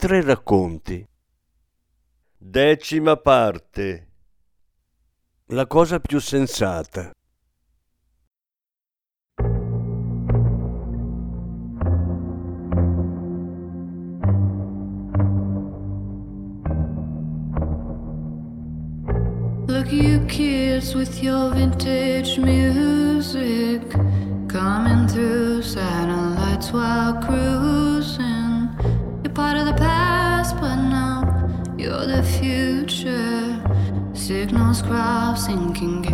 Tre racconti. Decima parte. La cosa più sensata. Look you kids with your vintage music coming through satellites while cruising. crops sinking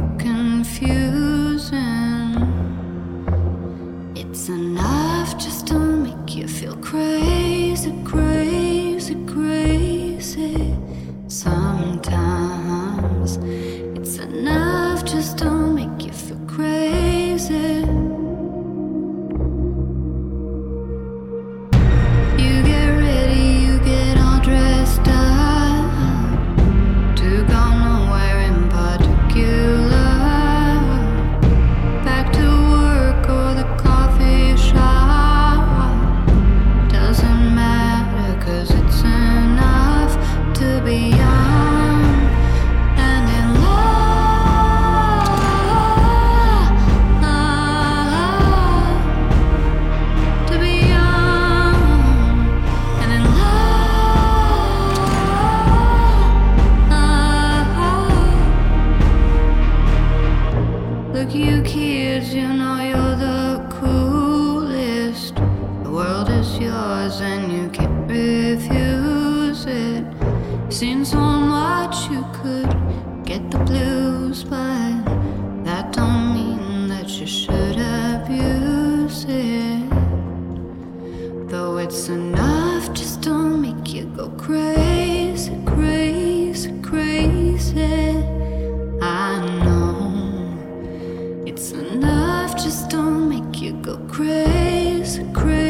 It's enough, just don't make you go crazy, crazy.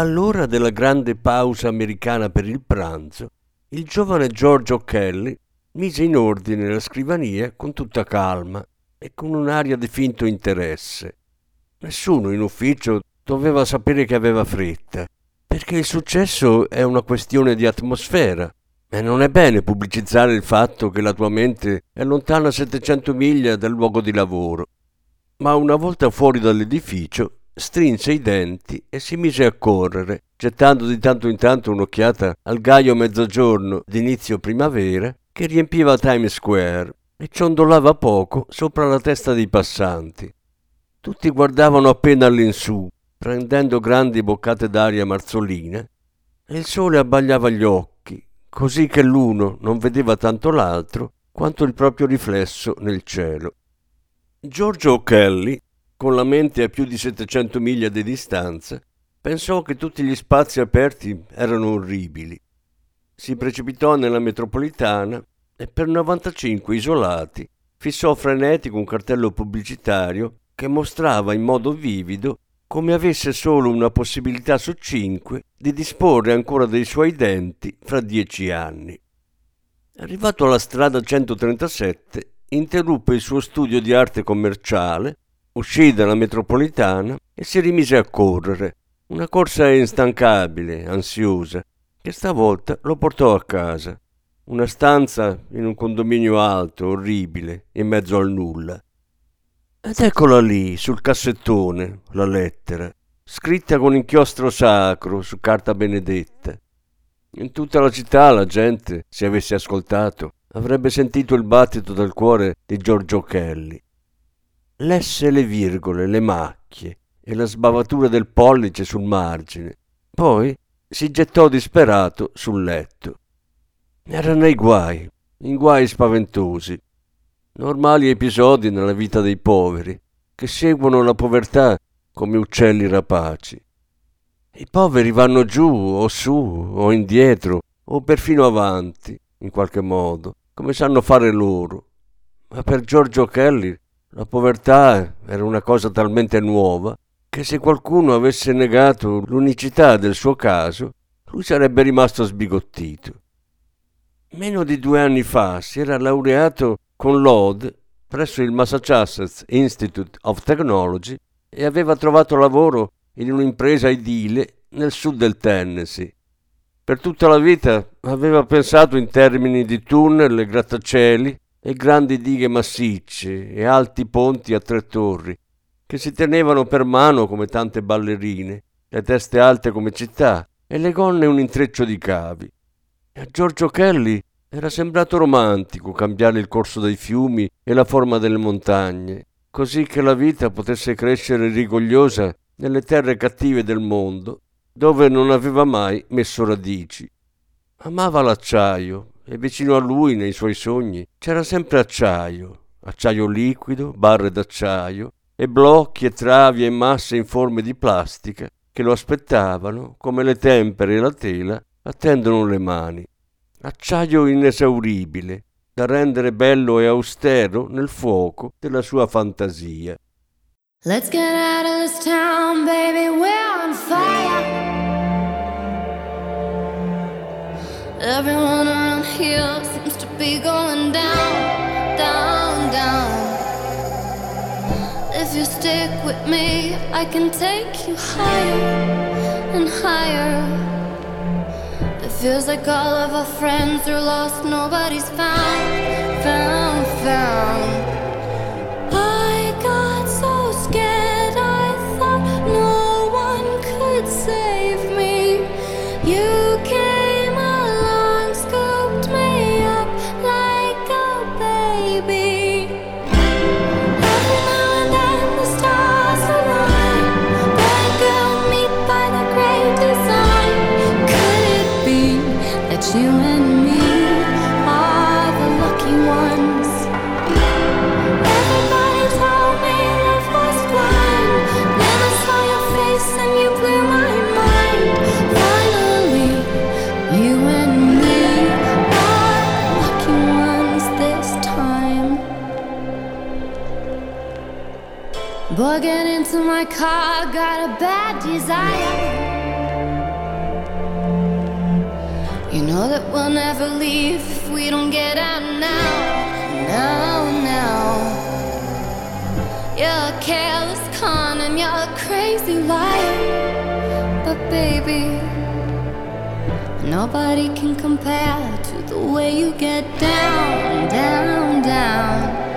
All'ora della grande pausa americana per il pranzo, il giovane George O'Kelly mise in ordine la scrivania con tutta calma e con un'aria di finto interesse. Nessuno in ufficio doveva sapere che aveva fretta, perché il successo è una questione di atmosfera e non è bene pubblicizzare il fatto che la tua mente è lontana 700 miglia dal luogo di lavoro. Ma una volta fuori dall'edificio, strinse i denti e si mise a correre, gettando di tanto in tanto un'occhiata al gaio mezzogiorno d'inizio primavera che riempiva Times Square e ciondolava poco sopra la testa dei passanti. Tutti guardavano appena all'insù, prendendo grandi boccate d'aria marzolina, e il sole abbagliava gli occhi, così che l'uno non vedeva tanto l'altro quanto il proprio riflesso nel cielo. Giorgio O'Kelly, con la mente a più di 700 miglia di distanza, pensò che tutti gli spazi aperti erano orribili. Si precipitò nella metropolitana e per 95 isolati fissò frenetico un cartello pubblicitario che mostrava in modo vivido come avesse solo una possibilità su cinque di disporre ancora dei suoi denti fra dieci anni. Arrivato alla strada 137, interruppe il suo studio di arte commerciale, uscì dalla metropolitana e si rimise a correre, una corsa instancabile, ansiosa, che stavolta lo portò a casa. Una stanza in un condominio alto, orribile, in mezzo al nulla. Ed eccola lì, sul cassettone, la lettera, scritta con inchiostro sacro su carta benedetta. In tutta la città la gente, se avesse ascoltato, avrebbe sentito il battito del cuore di Giorgio Kelly. Lesse le virgole, le macchie e la sbavatura del pollice sul margine. Poi si gettò disperato sul letto. Era nei guai, in guai spaventosi, normali episodi nella vita dei poveri, che seguono la povertà come uccelli rapaci. I poveri vanno giù o su o indietro o perfino avanti, in qualche modo, come sanno fare loro. Ma per Giorgio Kelly la povertà era una cosa talmente nuova che se qualcuno avesse negato l'unicità del suo caso, lui sarebbe rimasto sbigottito. Meno di due anni fa si era laureato con lode presso il Massachusetts Institute of Technology e aveva trovato lavoro in un'impresa edile nel sud del Tennessee. Per tutta la vita aveva pensato in termini di tunnel e grattacieli e grandi dighe massicce e alti ponti a tre torri che si tenevano per mano come tante ballerine, le teste alte come città e le gonne un intreccio di cavi. E a Giorgio Kelly era sembrato romantico cambiare il corso dei fiumi e la forma delle montagne, così che la vita potesse crescere rigogliosa nelle terre cattive del mondo, dove non aveva mai messo radici. Amava l'acciaio e vicino a lui, nei suoi sogni, c'era sempre acciaio, acciaio liquido, barre d'acciaio e blocchi e travi e masse in forme di plastica che lo aspettavano come le tempere e la tela attendono le mani acciaio inesauribile, da rendere bello e austero nel fuoco della sua fantasia. Let's get out of this town, baby, we're Everyone around here seems to be going down, down, down. If you stick with me, I can take you higher and higher. It feels like all of our friends are lost, nobody's found, found, found. to my car, got a bad desire. You know that we'll never leave if we don't get out now. Now, now. You're a careless con and you're a crazy liar. But baby, nobody can compare to the way you get down, down, down.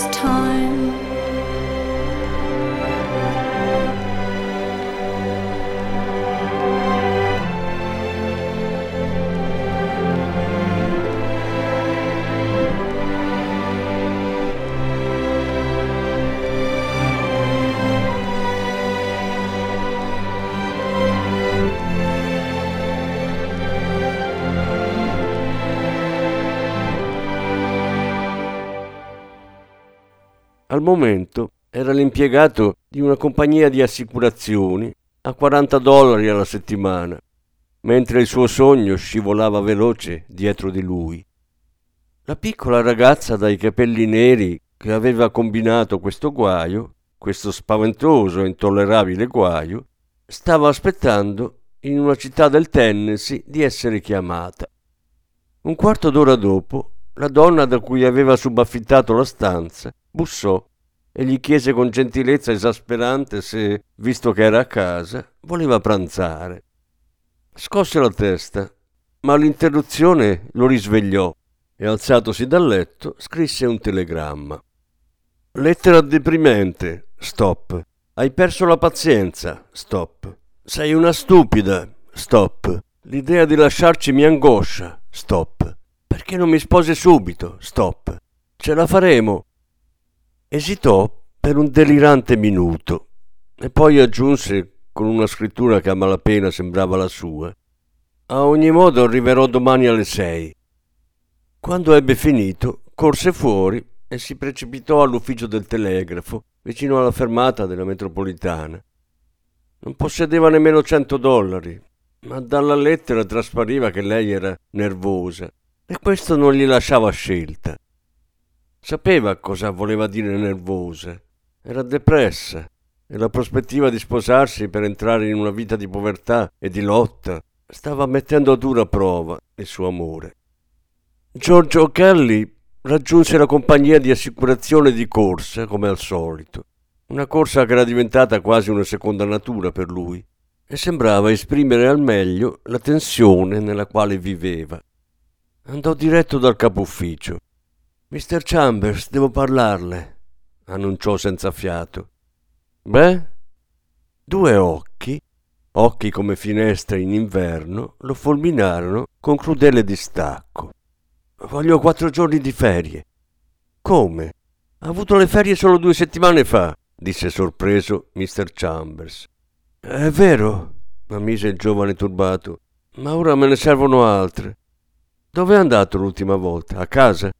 This time. Al momento era l'impiegato di una compagnia di assicurazioni a 40 dollari alla settimana, mentre il suo sogno scivolava veloce dietro di lui. La piccola ragazza dai capelli neri che aveva combinato questo guaio, questo spaventoso e intollerabile guaio, stava aspettando in una città del Tennessee di essere chiamata. Un quarto d'ora dopo, la donna da cui aveva subaffittato la stanza bussò e gli chiese con gentilezza esasperante se, visto che era a casa, voleva pranzare. Scosse la testa, ma l'interruzione lo risvegliò e, alzatosi dal letto, scrisse un telegramma. Lettera deprimente. Stop. Hai perso la pazienza. Stop. Sei una stupida. Stop. L'idea di lasciarci mi angoscia. Stop. Perché non mi sposi subito? Stop. Ce la faremo. Esitò per un delirante minuto e poi aggiunse con una scrittura che a malapena sembrava la sua. A ogni modo arriverò domani alle sei. Quando ebbe finito, corse fuori e si precipitò all'ufficio del telegrafo, vicino alla fermata della metropolitana. Non possedeva nemmeno cento dollari, ma dalla lettera traspariva che lei era nervosa e questo non gli lasciava scelta. Sapeva cosa voleva dire nervosa, era depressa e la prospettiva di sposarsi per entrare in una vita di povertà e di lotta stava mettendo a dura prova il suo amore. Giorgio Kelly raggiunse la compagnia di assicurazione di corsa come al solito, una corsa che era diventata quasi una seconda natura per lui e sembrava esprimere al meglio la tensione nella quale viveva. Andò diretto dal capo ufficio. Mr. Chambers, devo parlarle, annunciò senza fiato. Beh? Due occhi, occhi come finestre in inverno, lo fulminarono con crudele distacco. Voglio quattro giorni di ferie. Come? Ha avuto le ferie solo due settimane fa, disse sorpreso Mr. Chambers. È vero, ammise il giovane turbato, ma ora me ne servono altre. Dove è andato l'ultima volta? A casa?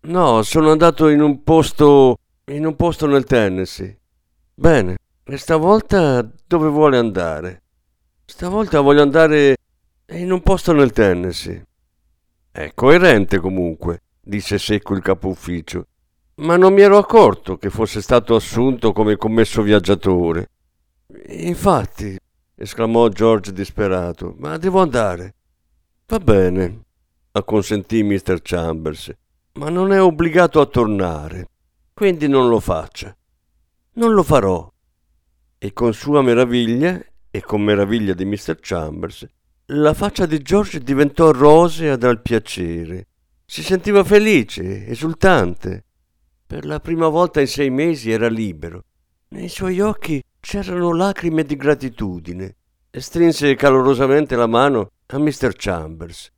No, sono andato in un posto. in un posto nel Tennessee. Bene, e stavolta dove vuole andare? Stavolta voglio andare in un posto nel Tennessee. È coerente comunque, disse secco il capo ufficio. Ma non mi ero accorto che fosse stato assunto come commesso viaggiatore. Infatti, esclamò George disperato, ma devo andare. Va bene, acconsentì Mr. Chambers, ma non è obbligato a tornare, quindi non lo faccia. Non lo farò. E con sua meraviglia, e con meraviglia di Mr. Chambers, la faccia di George diventò rosea dal piacere. Si sentiva felice, esultante. Per la prima volta in sei mesi era libero. Nei suoi occhi c'erano lacrime di gratitudine e strinse calorosamente la mano a Mr. Chambers.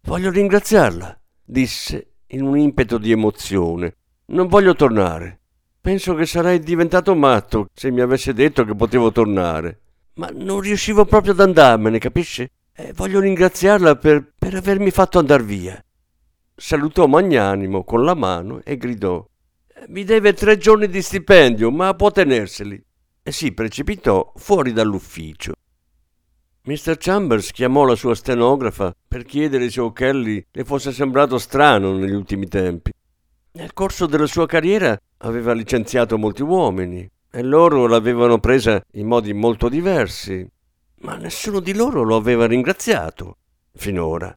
Voglio ringraziarla, disse in un impeto di emozione. Non voglio tornare. Penso che sarei diventato matto se mi avesse detto che potevo tornare. Ma non riuscivo proprio ad andarmene, capisce? E voglio ringraziarla per, per avermi fatto andar via. Salutò magnanimo con la mano e gridò: Mi deve tre giorni di stipendio, ma può tenerseli. E si precipitò fuori dall'ufficio. Mr. Chambers chiamò la sua stenografa per chiedere se O'Kelly le fosse sembrato strano negli ultimi tempi. Nel corso della sua carriera aveva licenziato molti uomini e loro l'avevano presa in modi molto diversi, ma nessuno di loro lo aveva ringraziato finora.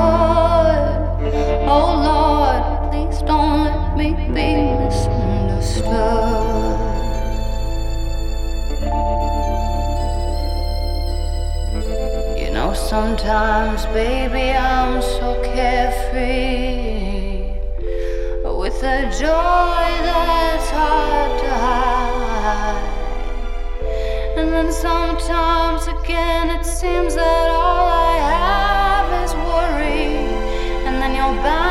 Sometimes, baby, I'm so carefree with a joy that's hard to hide. And then sometimes again, it seems that all I have is worry. And then you're bound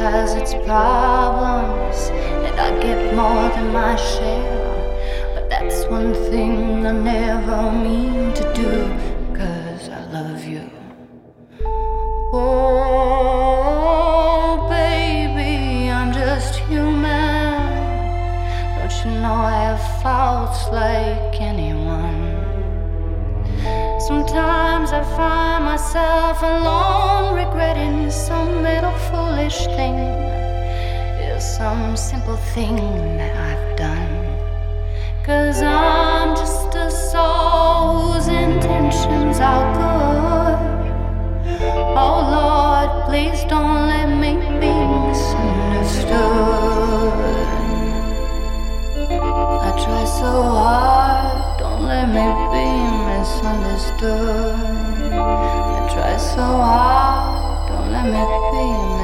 has its problems, and I get more than my share. But that's one thing I never mean to do. Cause I love you. Oh, baby, I'm just human. Don't you know I have faults like anyone? Sometimes I find myself alone, foolish thing. Is some simple thing that I've done. Cause I'm just a soul whose intentions are good. Oh Lord, please don't let me be misunderstood. I try so hard, don't let me be misunderstood. I try so hard, don't let me be.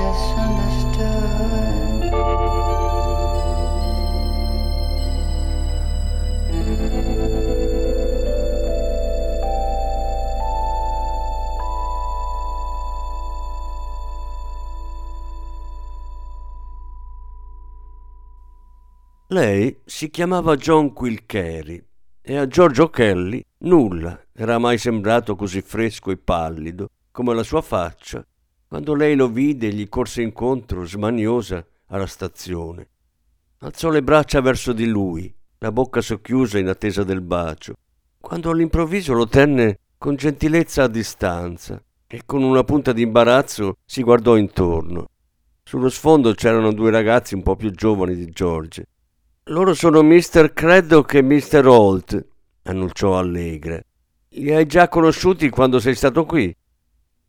Lei si chiamava John Quilcheri e a Giorgio Kelly nulla. Era mai sembrato così fresco e pallido come la sua faccia quando lei lo vide gli corse incontro smaniosa alla stazione. Alzò le braccia verso di lui, la bocca socchiusa in attesa del bacio, quando all'improvviso lo tenne con gentilezza a distanza e con una punta di imbarazzo si guardò intorno. Sullo sfondo c'erano due ragazzi un po' più giovani di George. Loro sono Mr. Craddock e Mr. Holt, annunciò allegra. Li hai già conosciuti quando sei stato qui?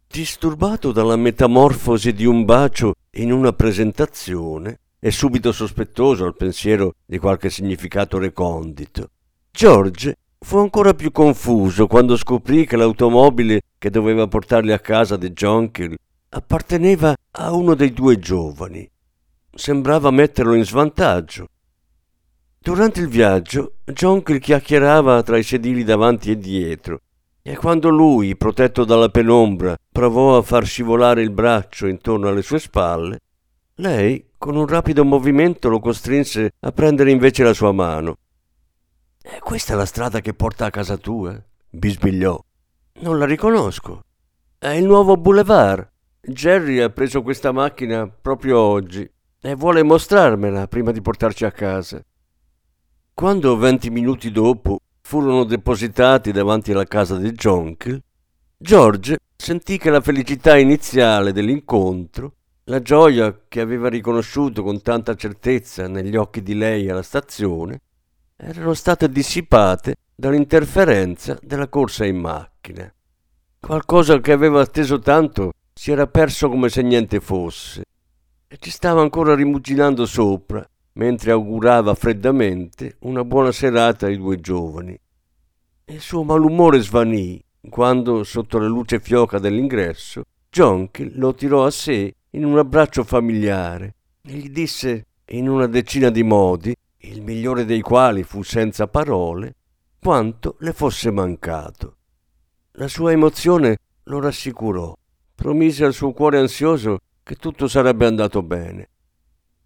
Disturbato dalla metamorfosi di un bacio in una presentazione e subito sospettoso al pensiero di qualche significato recondito, George fu ancora più confuso quando scoprì che l'automobile che doveva portarli a casa di Jonkill apparteneva a uno dei due giovani. Sembrava metterlo in svantaggio. Durante il viaggio, Jonkill chiacchierava tra i sedili davanti e dietro, e quando lui, protetto dalla penombra, provò a far scivolare il braccio intorno alle sue spalle, lei, con un rapido movimento, lo costrinse a prendere invece la sua mano. E questa è la strada che porta a casa tua? bisbigliò. Non la riconosco. È il nuovo boulevard. Jerry ha preso questa macchina proprio oggi e vuole mostrarmela prima di portarci a casa. Quando venti minuti dopo furono depositati davanti alla casa di Jonkel, George sentì che la felicità iniziale dell'incontro, la gioia che aveva riconosciuto con tanta certezza negli occhi di lei alla stazione, erano state dissipate dall'interferenza della corsa in macchina. Qualcosa che aveva atteso tanto si era perso come se niente fosse e ci stava ancora rimuginando sopra mentre augurava freddamente una buona serata ai due giovani. Il suo malumore svanì quando, sotto la luce fioca dell'ingresso, Jonkel lo tirò a sé in un abbraccio familiare e gli disse in una decina di modi, il migliore dei quali fu senza parole, quanto le fosse mancato. La sua emozione lo rassicurò promise al suo cuore ansioso che tutto sarebbe andato bene.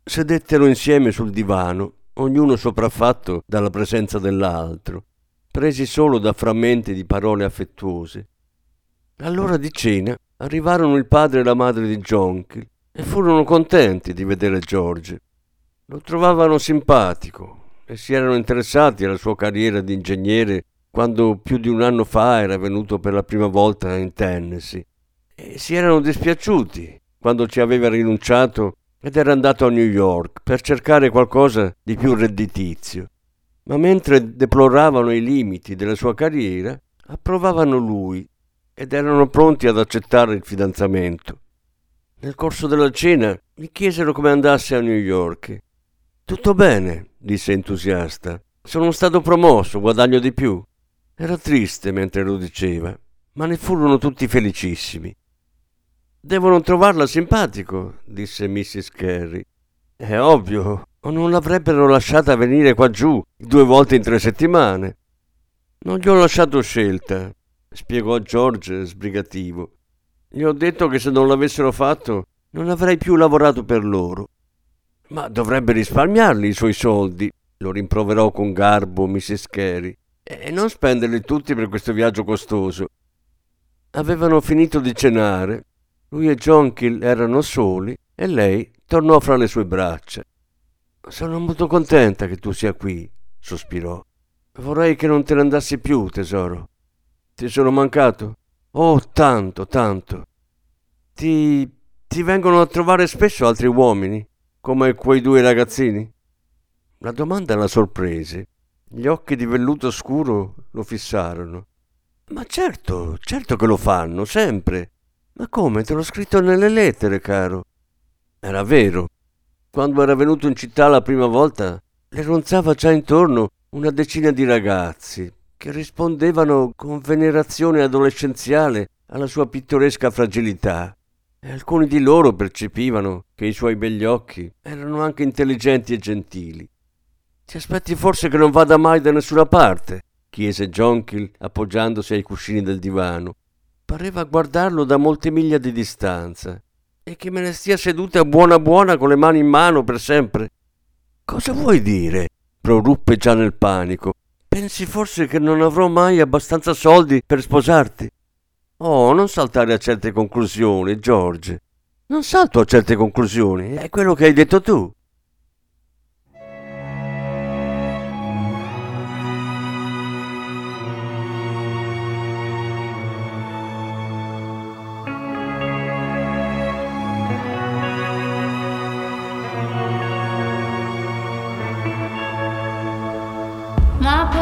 Sedettero insieme sul divano, ognuno sopraffatto dalla presenza dell'altro, presi solo da frammenti di parole affettuose. All'ora di cena arrivarono il padre e la madre di Jonkel e furono contenti di vedere George. Lo trovavano simpatico e si erano interessati alla sua carriera di ingegnere quando più di un anno fa era venuto per la prima volta in Tennessee e si erano dispiaciuti quando ci aveva rinunciato ed era andato a New York per cercare qualcosa di più redditizio. Ma mentre deploravano i limiti della sua carriera, approvavano lui ed erano pronti ad accettare il fidanzamento. Nel corso della cena gli chiesero come andasse a New York. Tutto bene, disse entusiasta. Sono stato promosso, guadagno di più. Era triste mentre lo diceva, ma ne furono tutti felicissimi. Devono trovarla simpatico, disse Mrs. Carey. È ovvio, o non l'avrebbero lasciata venire qua giù due volte in tre settimane. Non gli ho lasciato scelta, spiegò George sbrigativo. Gli ho detto che se non l'avessero fatto non avrei più lavorato per loro. Ma dovrebbe risparmiarli i suoi soldi, lo rimproverò con garbo Mrs. Carey, e non spenderli tutti per questo viaggio costoso. Avevano finito di cenare lui e Jonkill erano soli e lei tornò fra le sue braccia. Sono molto contenta che tu sia qui, sospirò. Vorrei che non te ne andassi più, tesoro. Ti sono mancato? Oh, tanto, tanto. Ti. ti vengono a trovare spesso altri uomini, come quei due ragazzini? La domanda la sorprese. Gli occhi di velluto scuro lo fissarono. Ma certo, certo che lo fanno, sempre. Ma come? Te l'ho scritto nelle lettere, caro. Era vero. Quando era venuto in città la prima volta, le ronzava già intorno una decina di ragazzi che rispondevano con venerazione adolescenziale alla sua pittoresca fragilità. E alcuni di loro percepivano che i suoi begli occhi erano anche intelligenti e gentili. Ti aspetti forse che non vada mai da nessuna parte? chiese Jonkill appoggiandosi ai cuscini del divano. Pareva guardarlo da molte miglia di distanza e che me ne stia seduta buona buona con le mani in mano per sempre. Cosa vuoi dire? proruppe già nel panico. Pensi forse che non avrò mai abbastanza soldi per sposarti? Oh, non saltare a certe conclusioni, George. Non salto a certe conclusioni, è quello che hai detto tu.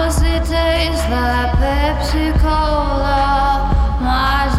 'Cause it tastes like Pepsi Cola. My